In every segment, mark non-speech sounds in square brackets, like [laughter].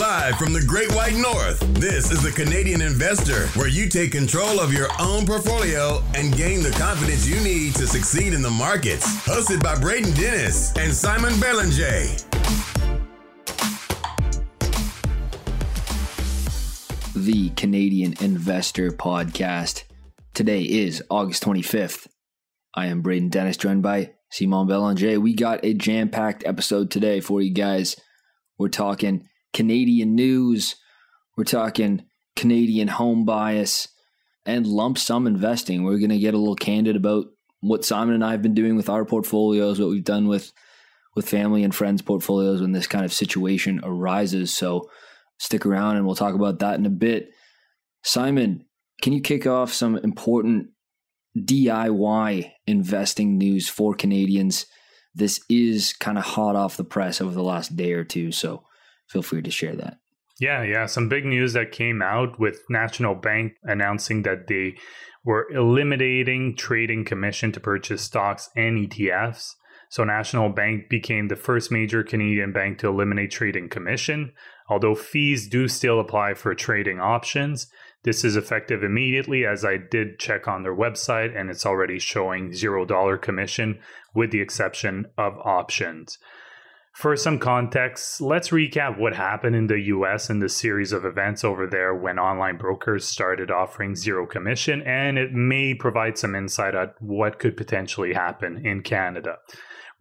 Live from the Great White North, this is the Canadian Investor, where you take control of your own portfolio and gain the confidence you need to succeed in the markets. Hosted by Braden Dennis and Simon Belanger. The Canadian Investor Podcast. Today is August 25th. I am Braden Dennis, joined by Simon Belanger. We got a jam packed episode today for you guys. We're talking Canadian news, we're talking Canadian home bias, and lump sum investing. We're going to get a little candid about what Simon and I have been doing with our portfolios, what we've done with with family and friends portfolios when this kind of situation arises. So stick around and we'll talk about that in a bit. Simon, can you kick off some important DIY investing news for Canadians? This is kind of hot off the press over the last day or two, so feel free to share that. Yeah, yeah. Some big news that came out with National Bank announcing that they were eliminating trading commission to purchase stocks and ETFs. So National Bank became the first major Canadian bank to eliminate trading commission, although fees do still apply for trading options. This is effective immediately as I did check on their website and it's already showing $0 commission with the exception of options. For some context, let's recap what happened in the US in the series of events over there when online brokers started offering zero commission, and it may provide some insight at what could potentially happen in Canada.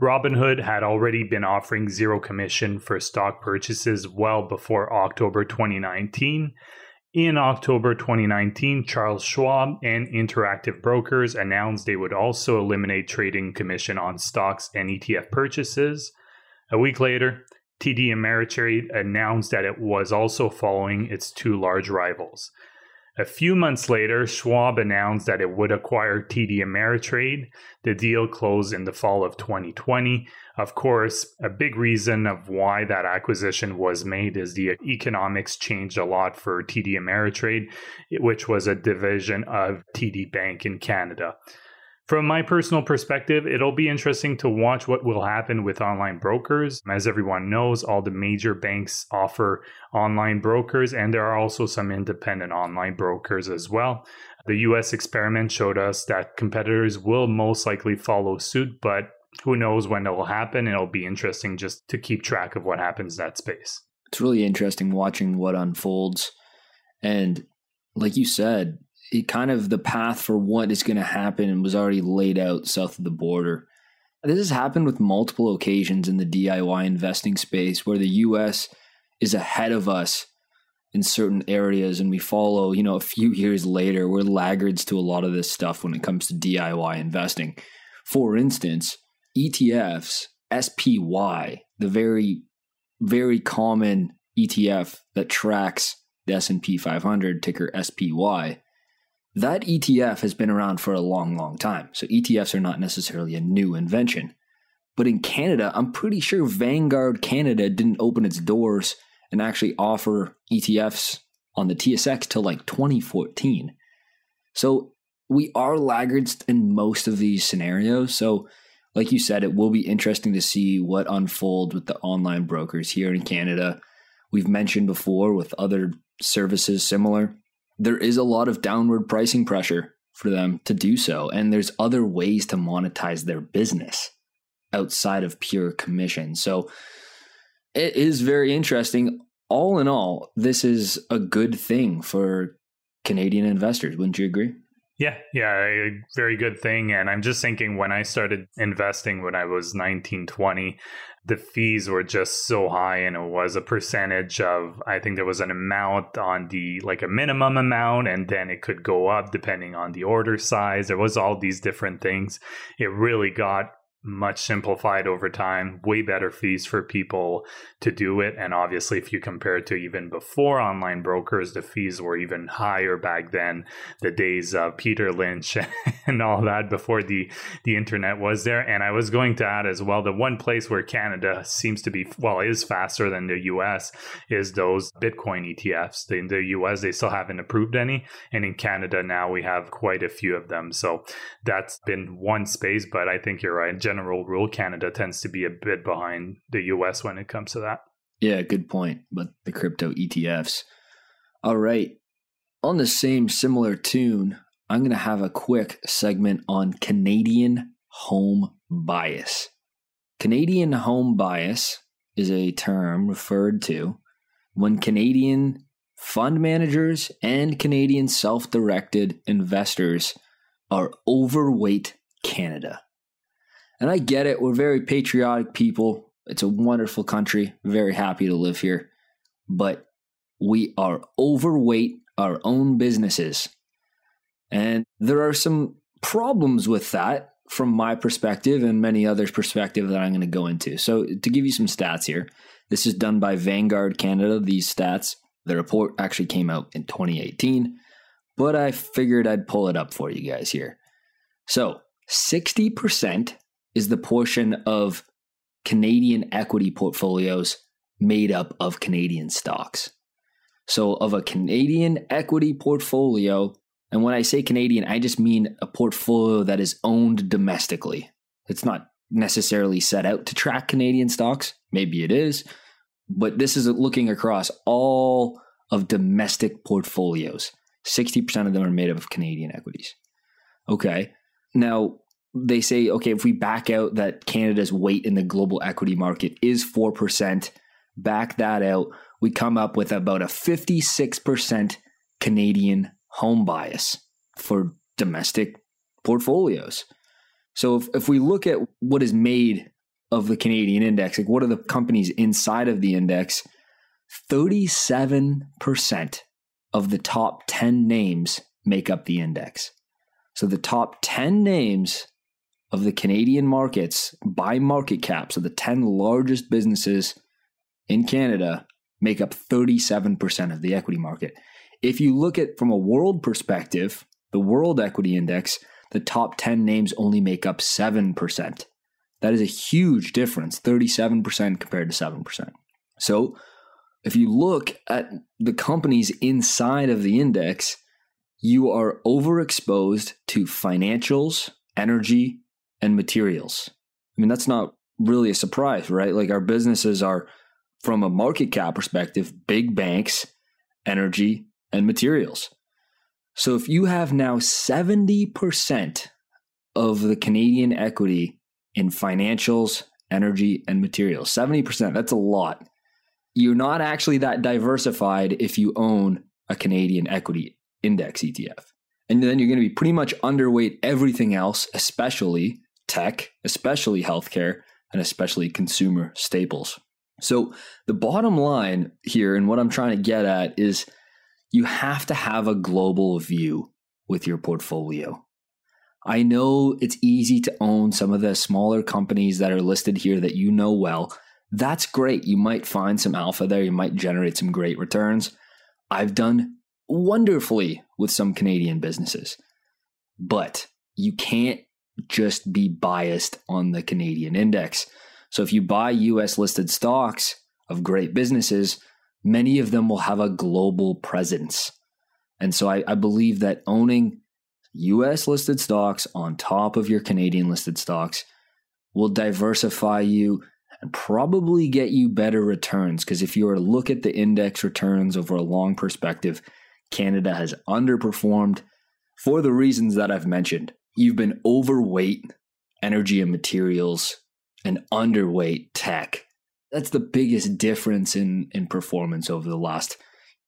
Robinhood had already been offering zero commission for stock purchases well before October 2019. In October 2019, Charles Schwab and Interactive Brokers announced they would also eliminate trading commission on stocks and ETF purchases. A week later, TD Ameritrade announced that it was also following its two large rivals. A few months later, Schwab announced that it would acquire TD Ameritrade. The deal closed in the fall of 2020. Of course, a big reason of why that acquisition was made is the economics changed a lot for TD Ameritrade, which was a division of TD Bank in Canada. From my personal perspective, it'll be interesting to watch what will happen with online brokers. As everyone knows, all the major banks offer online brokers, and there are also some independent online brokers as well. The US experiment showed us that competitors will most likely follow suit, but who knows when it will happen. It'll be interesting just to keep track of what happens in that space. It's really interesting watching what unfolds. And like you said, it kind of the path for what is going to happen was already laid out south of the border. This has happened with multiple occasions in the DIY investing space where the US is ahead of us in certain areas and we follow, you know, a few [laughs] years later, we're laggards to a lot of this stuff when it comes to DIY investing. For instance, ETFs, SPY, the very very common ETF that tracks the S&P 500 ticker SPY that ETF has been around for a long, long time. So ETFs are not necessarily a new invention. But in Canada, I'm pretty sure Vanguard Canada didn't open its doors and actually offer ETFs on the TSX till like 2014. So we are laggards in most of these scenarios. So, like you said, it will be interesting to see what unfolds with the online brokers here in Canada. We've mentioned before with other services similar there is a lot of downward pricing pressure for them to do so. And there's other ways to monetize their business outside of pure commission. So it is very interesting. All in all, this is a good thing for Canadian investors. Wouldn't you agree? Yeah, yeah, a very good thing. And I'm just thinking when I started investing when I was 19, 20, the fees were just so high and it was a percentage of i think there was an amount on the like a minimum amount and then it could go up depending on the order size. There was all these different things. It really got much simplified over time, way better fees for people to do it. And obviously, if you compare it to even before online brokers, the fees were even higher back then, the days of Peter Lynch [laughs] and all that before the, the internet was there. And I was going to add as well the one place where Canada seems to be, well, is faster than the US is those Bitcoin ETFs. In the US, they still haven't approved any. And in Canada now, we have quite a few of them. So that's been one space, but I think you're right general rule, Canada tends to be a bit behind the US when it comes to that. Yeah, good point. But the crypto ETFs. All right. On the same similar tune, I'm going to have a quick segment on Canadian home bias. Canadian home bias is a term referred to when Canadian fund managers and Canadian self directed investors are overweight Canada. And I get it, we're very patriotic people. It's a wonderful country, very happy to live here. But we are overweight our own businesses. And there are some problems with that from my perspective and many others' perspective that I'm going to go into. So, to give you some stats here, this is done by Vanguard Canada, these stats. The report actually came out in 2018, but I figured I'd pull it up for you guys here. So, 60% is the portion of Canadian equity portfolios made up of Canadian stocks. So, of a Canadian equity portfolio, and when I say Canadian, I just mean a portfolio that is owned domestically. It's not necessarily set out to track Canadian stocks. Maybe it is, but this is looking across all of domestic portfolios. 60% of them are made up of Canadian equities. Okay. Now, they say, okay, if we back out that Canada's weight in the global equity market is 4%, back that out, we come up with about a 56% Canadian home bias for domestic portfolios. So if, if we look at what is made of the Canadian index, like what are the companies inside of the index, 37% of the top 10 names make up the index. So the top 10 names of the Canadian markets by market cap, so the 10 largest businesses in Canada make up 37% of the equity market. If you look at from a world perspective, the World Equity Index, the top 10 names only make up 7%. That is a huge difference, 37% compared to 7%. So, if you look at the companies inside of the index, you are overexposed to financials, energy, and materials. I mean, that's not really a surprise, right? Like our businesses are, from a market cap perspective, big banks, energy, and materials. So if you have now 70% of the Canadian equity in financials, energy, and materials, 70%, that's a lot. You're not actually that diversified if you own a Canadian equity index ETF. And then you're going to be pretty much underweight everything else, especially tech, especially healthcare, and especially consumer staples. So, the bottom line here, and what I'm trying to get at, is you have to have a global view with your portfolio. I know it's easy to own some of the smaller companies that are listed here that you know well. That's great. You might find some alpha there, you might generate some great returns. I've done wonderfully with some Canadian businesses, but you can't just be biased on the Canadian index. So if you buy US listed stocks of great businesses, many of them will have a global presence. And so I, I believe that owning US listed stocks on top of your Canadian listed stocks will diversify you and probably get you better returns. Because if you were to look at the index returns over a long perspective, Canada has underperformed for the reasons that I've mentioned. You've been overweight energy and materials and underweight tech that's the biggest difference in in performance over the last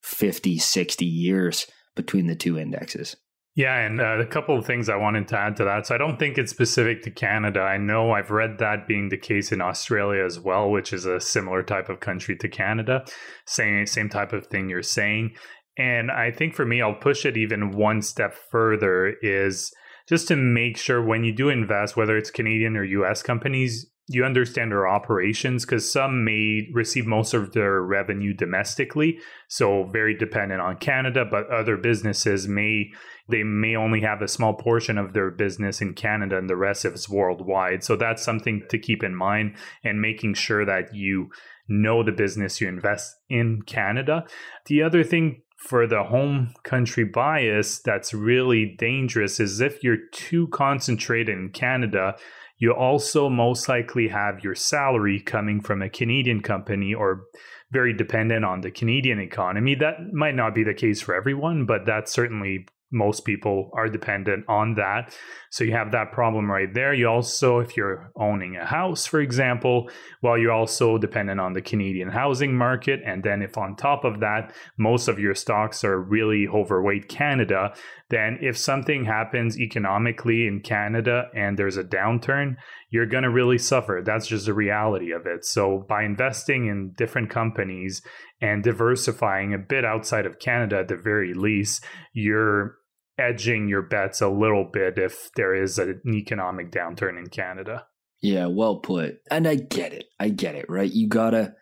50 60 years between the two indexes yeah, and uh, a couple of things I wanted to add to that. So I don't think it's specific to Canada. I know I've read that being the case in Australia as well, which is a similar type of country to Canada. Same same type of thing you're saying. And I think for me, I'll push it even one step further. Is just to make sure when you do invest, whether it's Canadian or US companies, you understand their operations because some may receive most of their revenue domestically so very dependent on canada but other businesses may they may only have a small portion of their business in canada and the rest is worldwide. So that's something to keep in mind and making sure that you know the business you invest in canada. The other thing for the home country bias that's really dangerous is if you're too concentrated in canada you also most likely have your salary coming from a Canadian company or very dependent on the Canadian economy. That might not be the case for everyone, but that's certainly most people are dependent on that. So you have that problem right there. You also, if you're owning a house, for example, well, you're also dependent on the Canadian housing market. And then if on top of that, most of your stocks are really overweight Canada, then if something happens economically in Canada and there's a downturn, you're going to really suffer. That's just the reality of it. So by investing in different companies and diversifying a bit outside of Canada at the very least, you're edging your bets a little bit if there is an economic downturn in Canada. Yeah, well put. And I get it. I get it, right? You got to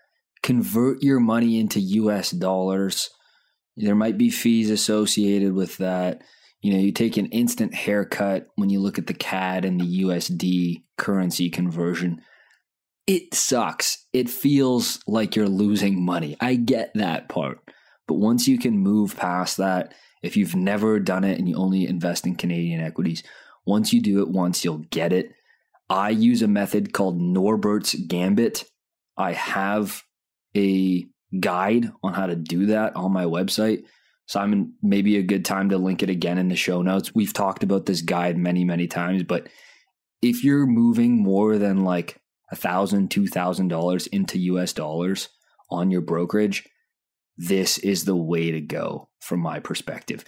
convert your money into US dollars. There might be fees associated with that. You know, you take an instant haircut when you look at the CAD and the USD currency conversion. It sucks. It feels like you're losing money. I get that part. But once you can move past that, if you've never done it and you only invest in Canadian equities, once you do it once, you'll get it. I use a method called Norbert's Gambit. I have a guide on how to do that on my website. Simon, maybe a good time to link it again in the show notes. We've talked about this guide many, many times, but if you're moving more than like a thousand, two thousand dollars into US dollars on your brokerage, this is the way to go from my perspective.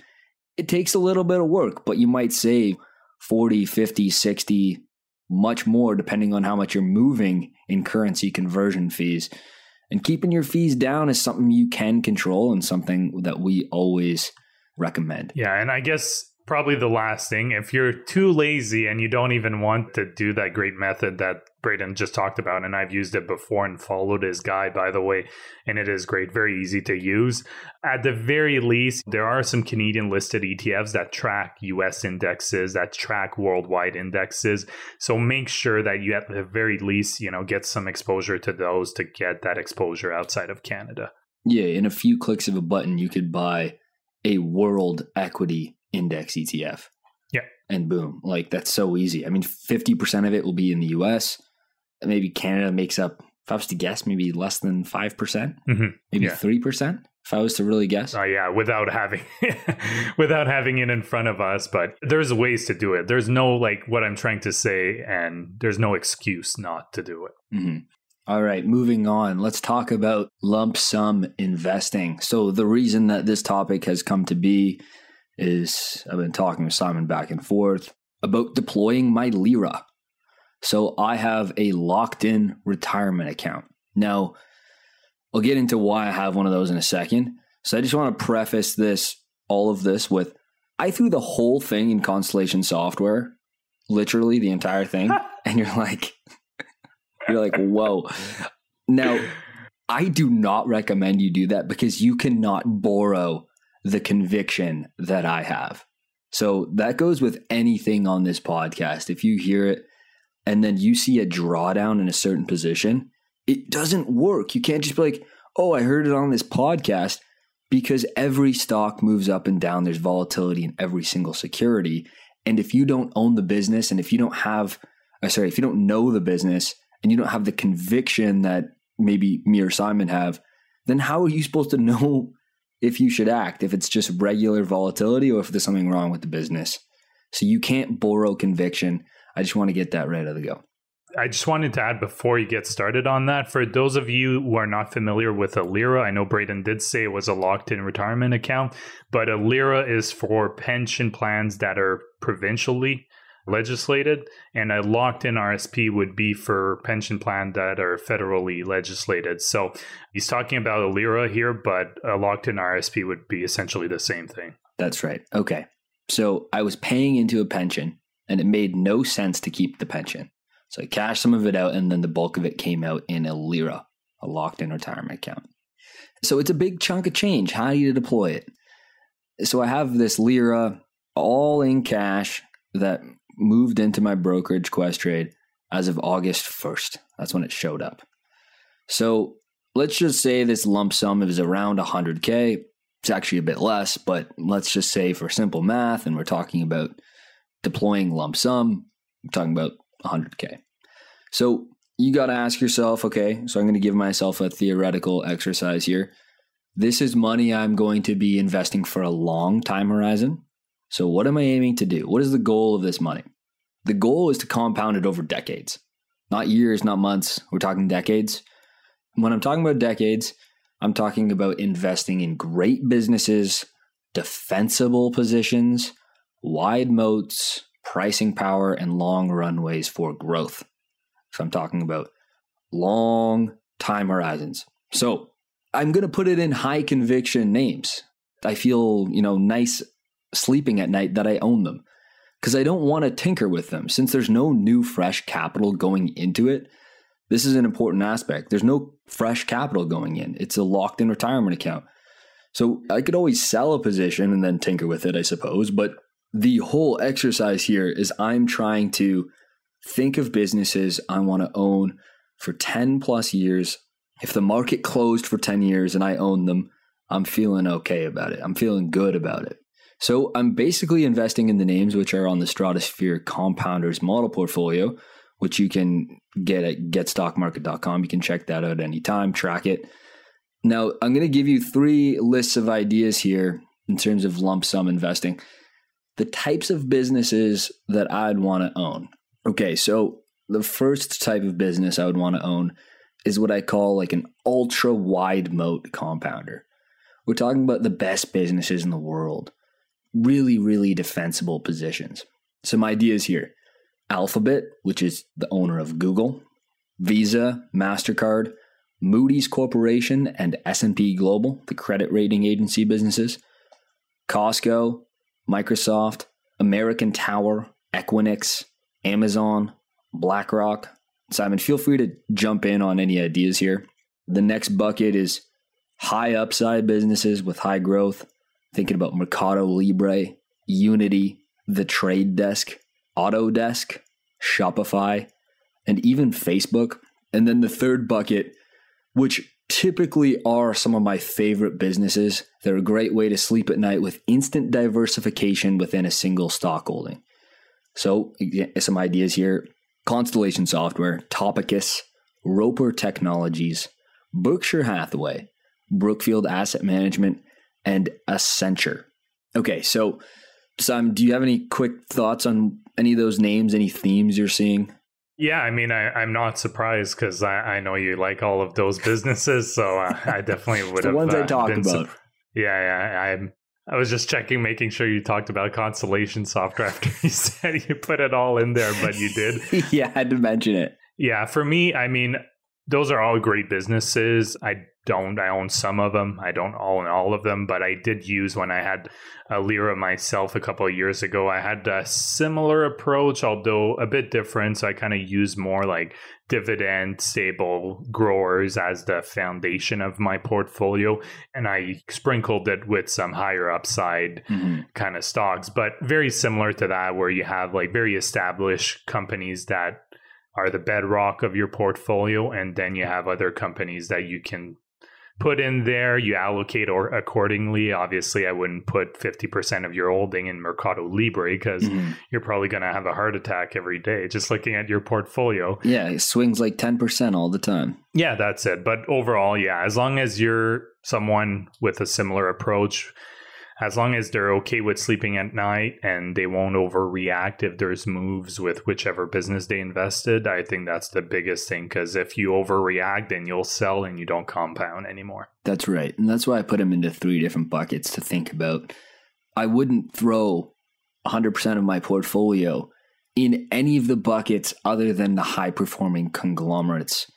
It takes a little bit of work, but you might save 40, 50, 60, much more depending on how much you're moving in currency conversion fees. And keeping your fees down is something you can control and something that we always recommend. Yeah, and I guess probably the last thing. If you're too lazy and you don't even want to do that great method that Braden just talked about, and I've used it before and followed his guide, by the way, and it is great, very easy to use. At the very least, there are some Canadian listed ETFs that track US indexes, that track worldwide indexes. So make sure that you, at the very least, you know, get some exposure to those to get that exposure outside of Canada. Yeah, in a few clicks of a button, you could buy a world equity index ETF. Yeah. And boom, like that's so easy. I mean, 50% of it will be in the US. Maybe Canada makes up, if I was to guess, maybe less than 5%, percent mm-hmm. maybe yeah. 3%. If I was to really guess, oh uh, yeah, without having [laughs] without having it in front of us, but there's ways to do it. There's no like what I'm trying to say, and there's no excuse not to do it. Mm-hmm. All right, moving on. Let's talk about lump sum investing. So, the reason that this topic has come to be is I've been talking with Simon back and forth about deploying my LIRA. So I have a locked in retirement account. Now, I'll get into why I have one of those in a second. So I just want to preface this, all of this with I threw the whole thing in Constellation software, literally the entire thing. [laughs] and you're like, you're like, whoa. Now, I do not recommend you do that because you cannot borrow the conviction that I have. So that goes with anything on this podcast. If you hear it and then you see a drawdown in a certain position, it doesn't work. You can't just be like, oh, I heard it on this podcast because every stock moves up and down. There's volatility in every single security. And if you don't own the business and if you don't have, uh, sorry, if you don't know the business and you don't have the conviction that maybe me or Simon have, then how are you supposed to know if you should act, if it's just regular volatility or if there's something wrong with the business. So you can't borrow conviction. I just want to get that right out of the go. I just wanted to add before you get started on that, for those of you who are not familiar with a LIRA, I know Braden did say it was a locked in retirement account, but a LIRA is for pension plans that are provincially legislated, and a locked in RSP would be for pension plans that are federally legislated. So he's talking about a LIRA here, but a locked in RSP would be essentially the same thing. That's right. Okay. So I was paying into a pension and it made no sense to keep the pension. So I cashed some of it out and then the bulk of it came out in a LIRA, a locked in retirement account. So it's a big chunk of change. How do you deploy it? So I have this LIRA all in cash that moved into my brokerage Questrade as of August 1st. That's when it showed up. So let's just say this lump sum is around 100K. It's actually a bit less, but let's just say for simple math, and we're talking about deploying lump sum, we're talking about 100K. So you got to ask yourself, okay, so I'm going to give myself a theoretical exercise here. This is money I'm going to be investing for a long time horizon. So, what am I aiming to do? What is the goal of this money? The goal is to compound it over decades, not years, not months. We're talking decades. When I'm talking about decades, I'm talking about investing in great businesses, defensible positions, wide moats, pricing power, and long runways for growth. If I'm talking about long time horizons. So I'm going to put it in high conviction names. I feel, you know, nice sleeping at night that I own them because I don't want to tinker with them since there's no new fresh capital going into it. This is an important aspect. There's no fresh capital going in. It's a locked in retirement account. So I could always sell a position and then tinker with it, I suppose. But the whole exercise here is I'm trying to think of businesses I want to own for 10 plus years. If the market closed for 10 years and I own them, I'm feeling okay about it. I'm feeling good about it. So I'm basically investing in the names which are on the Stratosphere Compounders model portfolio, which you can get at getstockmarket.com. You can check that out anytime, track it. Now, I'm going to give you three lists of ideas here in terms of lump sum investing. The types of businesses that I'd want to own. Okay, so the first type of business I would want to own is what I call like an ultra wide moat compounder. We're talking about the best businesses in the world, really, really defensible positions. Some ideas here Alphabet, which is the owner of Google, Visa, MasterCard, Moody's Corporation, and S&P Global, the credit rating agency businesses, Costco, Microsoft, American Tower, Equinix, Amazon, BlackRock. Simon, feel free to jump in on any ideas here. The next bucket is high upside businesses with high growth. Thinking about Mercado Libre, Unity, The Trade Desk, Autodesk, Shopify, and even Facebook. And then the third bucket, which typically are some of my favorite businesses. They're a great way to sleep at night with instant diversification within a single stock holding. So, some ideas here Constellation Software, Topicus, Roper Technologies, Berkshire Hathaway, Brookfield Asset Management, and Accenture. Okay, so Simon, do you have any quick thoughts on any of those names, any themes you're seeing? Yeah, I mean, I, am not surprised because I, I, know you like all of those businesses, so [laughs] uh, I definitely would the have. The ones uh, I talked about. Su- yeah, yeah, I'm I was just checking, making sure you talked about Constellation Software after [laughs] you said you put it all in there, but you did. [laughs] yeah, I had to mention it. Yeah, for me, I mean, those are all great businesses. I don't. I own some of them. I don't own all of them, but I did use when I had a LIRA myself a couple of years ago. I had a similar approach, although a bit different. So I kind of use more like dividend stable growers as the foundation of my portfolio. And I sprinkled it with some higher upside mm-hmm. kind of stocks, but very similar to that, where you have like very established companies that are the bedrock of your portfolio and then you have other companies that you can put in there, you allocate or accordingly. Obviously, I wouldn't put 50% of your holding in Mercado Libre because mm-hmm. you're probably going to have a heart attack every day just looking at your portfolio. Yeah, it swings like 10% all the time. Yeah, that's it. But overall, yeah, as long as you're someone with a similar approach, as long as they're okay with sleeping at night and they won't overreact if there's moves with whichever business they invested, I think that's the biggest thing. Because if you overreact, then you'll sell and you don't compound anymore. That's right. And that's why I put them into three different buckets to think about. I wouldn't throw 100% of my portfolio in any of the buckets other than the high performing conglomerates.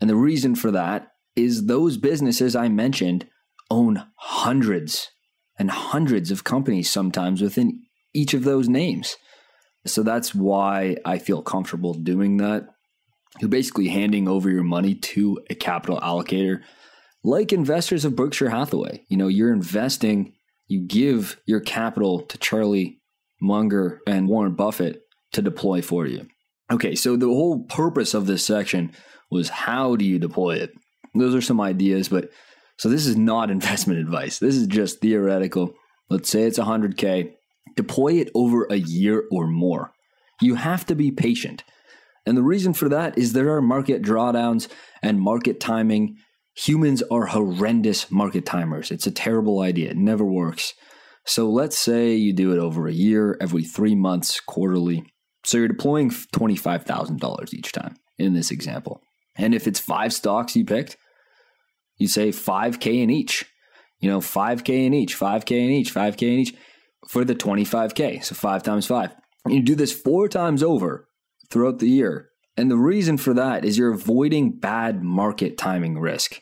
And the reason for that is those businesses I mentioned own hundreds and hundreds of companies sometimes within each of those names. So that's why I feel comfortable doing that. You're basically handing over your money to a capital allocator, like investors of Berkshire Hathaway. You know, you're investing, you give your capital to Charlie Munger and Warren Buffett to deploy for you. Okay, so the whole purpose of this section was how do you deploy it? Those are some ideas, but so this is not [laughs] investment advice. This is just theoretical. Let's say it's 100K. Deploy it over a year or more. You have to be patient. And the reason for that is there are market drawdowns and market timing. Humans are horrendous market timers. It's a terrible idea. It never works. So let's say you do it over a year, every three months, quarterly. So you're deploying $25,000 each time in this example. And if it's five stocks you picked, you say 5K in each. You know, 5K in each, 5K in each, 5K in each for the 25K. So five times five. You do this four times over throughout the year. And the reason for that is you're avoiding bad market timing risk.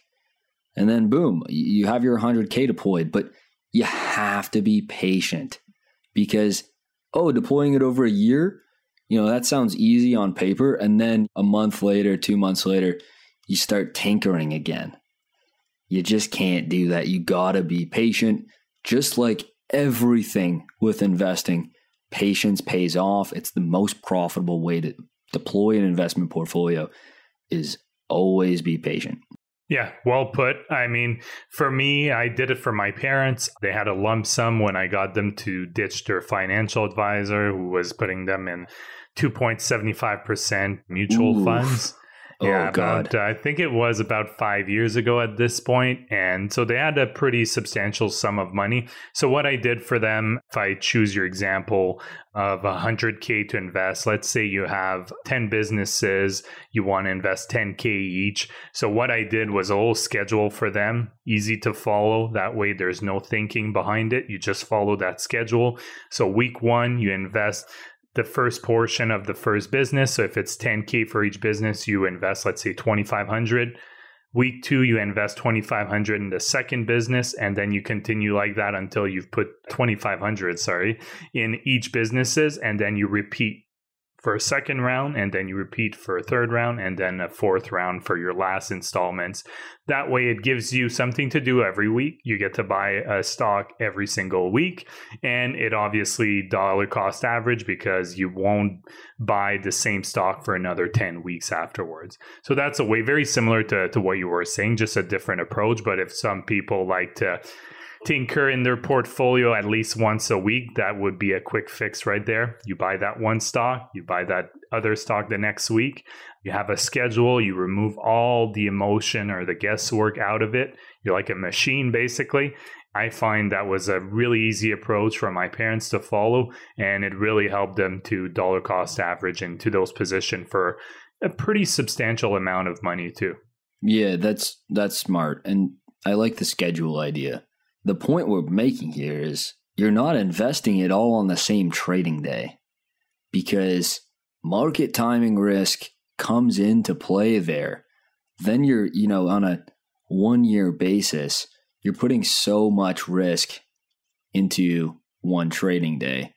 And then boom, you have your 100K deployed, but you have to be patient because, oh, deploying it over a year, you know, that sounds easy on paper. And then a month later, two months later, you start tinkering again. You just can't do that. You gotta be patient, just like everything with investing. Patience pays off. It's the most profitable way to deploy an investment portfolio is always be patient. Yeah, well put. I mean, for me, I did it for my parents. They had a lump sum when I got them to ditch their financial advisor who was putting them in 2.75% mutual Ooh. funds. Oh, yeah, God. About, uh, I think it was about five years ago at this point, and so they had a pretty substantial sum of money. So what I did for them, if I choose your example of 100k to invest, let's say you have 10 businesses, you want to invest 10k each. So what I did was a whole schedule for them, easy to follow. That way, there's no thinking behind it. You just follow that schedule. So week one, you invest the first portion of the first business. So if it's 10K for each business, you invest, let's say 2,500. Week two, you invest 2,500 in the second business, and then you continue like that until you've put 2,500, sorry, in each businesses. And then you repeat for a second round, and then you repeat for a third round, and then a fourth round for your last installments. That way, it gives you something to do every week. You get to buy a stock every single week, and it obviously dollar cost average because you won't buy the same stock for another 10 weeks afterwards. So that's a way very similar to, to what you were saying, just a different approach. But if some people like to tinker in their portfolio at least once a week, that would be a quick fix right there. You buy that one stock, you buy that other stock the next week. You have a schedule, you remove all the emotion or the guesswork out of it. You're like a machine, basically. I find that was a really easy approach for my parents to follow, and it really helped them to dollar cost average into those positions for a pretty substantial amount of money too. Yeah, that's that's smart, and I like the schedule idea the point we're making here is you're not investing it all on the same trading day because market timing risk comes into play there. Then you're, you know, on a one year basis, you're putting so much risk into one trading day.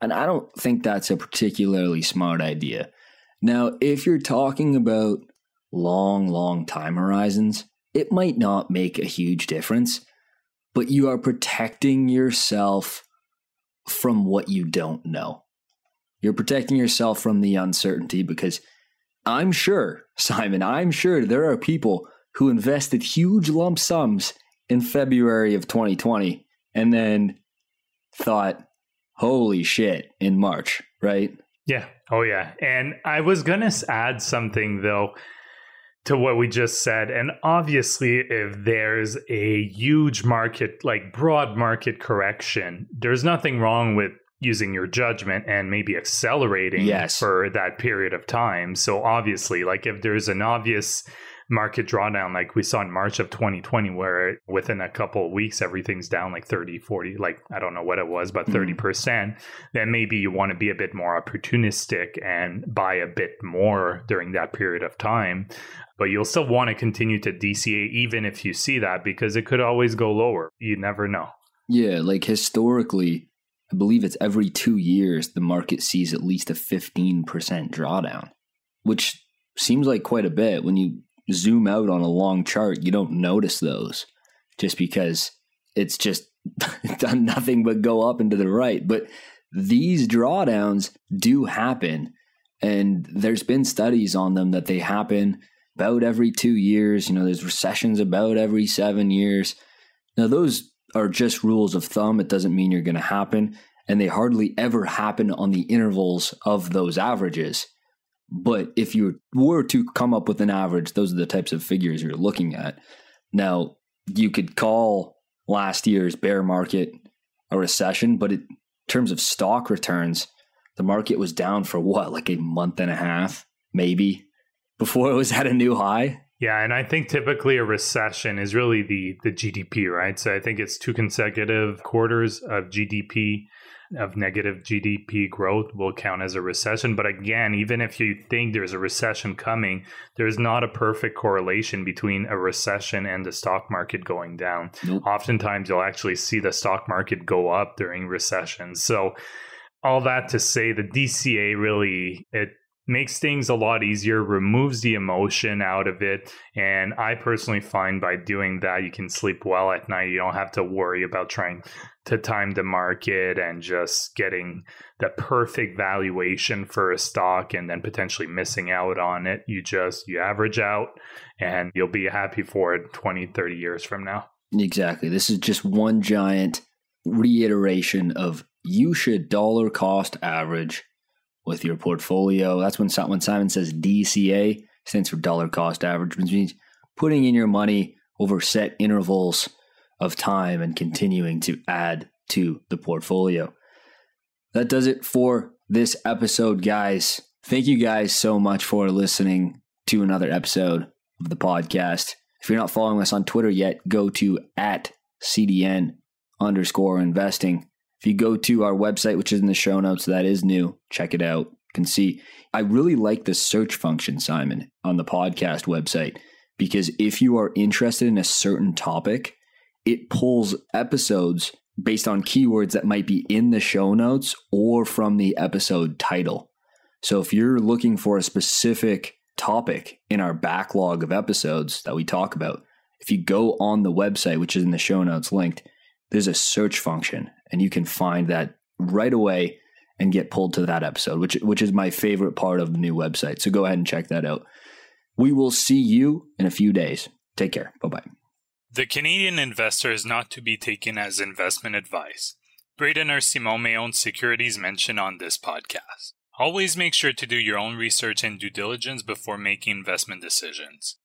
And I don't think that's a particularly smart idea. Now, if you're talking about long, long time horizons, it might not make a huge difference but you are protecting yourself from what you don't know. You're protecting yourself from the uncertainty because I'm sure, [laughs] Simon, I'm sure there are people who invested huge lump sums in February of 2020 and then thought, holy shit, in March, right? Yeah. Oh, yeah. And I was going to add something though to what we just said. And obviously, if there's a huge market, like broad market correction, there's nothing wrong with using your judgment and maybe accelerating yes. for that period of time. So obviously, like if there's an obvious market drawdown like we saw in March of 2020 where within a couple of weeks everything's down like 30 40 like I don't know what it was but 30% mm. then maybe you want to be a bit more opportunistic and buy a bit more during that period of time. But you'll still want to continue to DCA even if you see that because it could always go lower. You never know. Yeah like historically I believe it's every 2 years the market sees at least a 15% drawdown which seems like quite a bit when you zoom out on a long chart, you don't notice those just because it's just [laughs] done nothing but go up and to the right. But these drawdowns do happen. And there's been studies on them that they happen about every two years. You know, there's recessions about every seven years. Now, those are just rules of thumb. It doesn't mean you're going to happen. And they hardly ever happen on the intervals of those averages. But if you were to come up with an average, those are the types of figures you're looking at. Now, you could call last year's bear market a recession, but it, in terms of stock returns, the market was down for what, like a month and a half, maybe, before it was at a new high. Yeah, and I think typically a recession is really the the GDP, right? So I think it's two consecutive quarters of GDP of negative GDP growth will count as a recession. But again, even if you think there's a recession coming, there's not a perfect correlation between a recession and the stock market going down. Nope. Oftentimes, you'll actually see the stock market go up during recessions. So all that to say the DCA really it makes things a lot easier, removes the emotion out of it. And I personally find by doing that, you can sleep well at night. You don't have to worry about trying to time the market and just getting the perfect valuation for a stock and then potentially missing out on it. You just, you average out and you'll be happy for it 20, 30 years from now. Exactly. This is just one giant reiteration of you should dollar cost average with your portfolio. That's when, when Simon says DCA, stands for dollar cost average, which means putting in your money over set intervals of time and continuing to add to the portfolio. That does it for this episode, guys. Thank you guys so much for listening to another episode of the podcast. If you're not following us on Twitter yet, go to at CDN underscore investing. If you go to our website, which is in the show notes, that is new, check it out. You can see I really like the search function, Simon, on the podcast website, because if you are interested in a certain topic, it pulls episodes based on keywords that might be in the show notes or from the episode title. So if you're looking for a specific topic in our backlog of episodes that we talk about, if you go on the website, which is in the show notes linked, there's a search function and you can find that right away and get pulled to that episode, which which is my favorite part of the new website. So go ahead and check that out. We will see you in a few days. Take care. Bye bye. The Canadian investor is not to be taken as investment advice. Braden or Simon may own securities mentioned on this podcast. Always make sure to do your own research and due diligence before making investment decisions.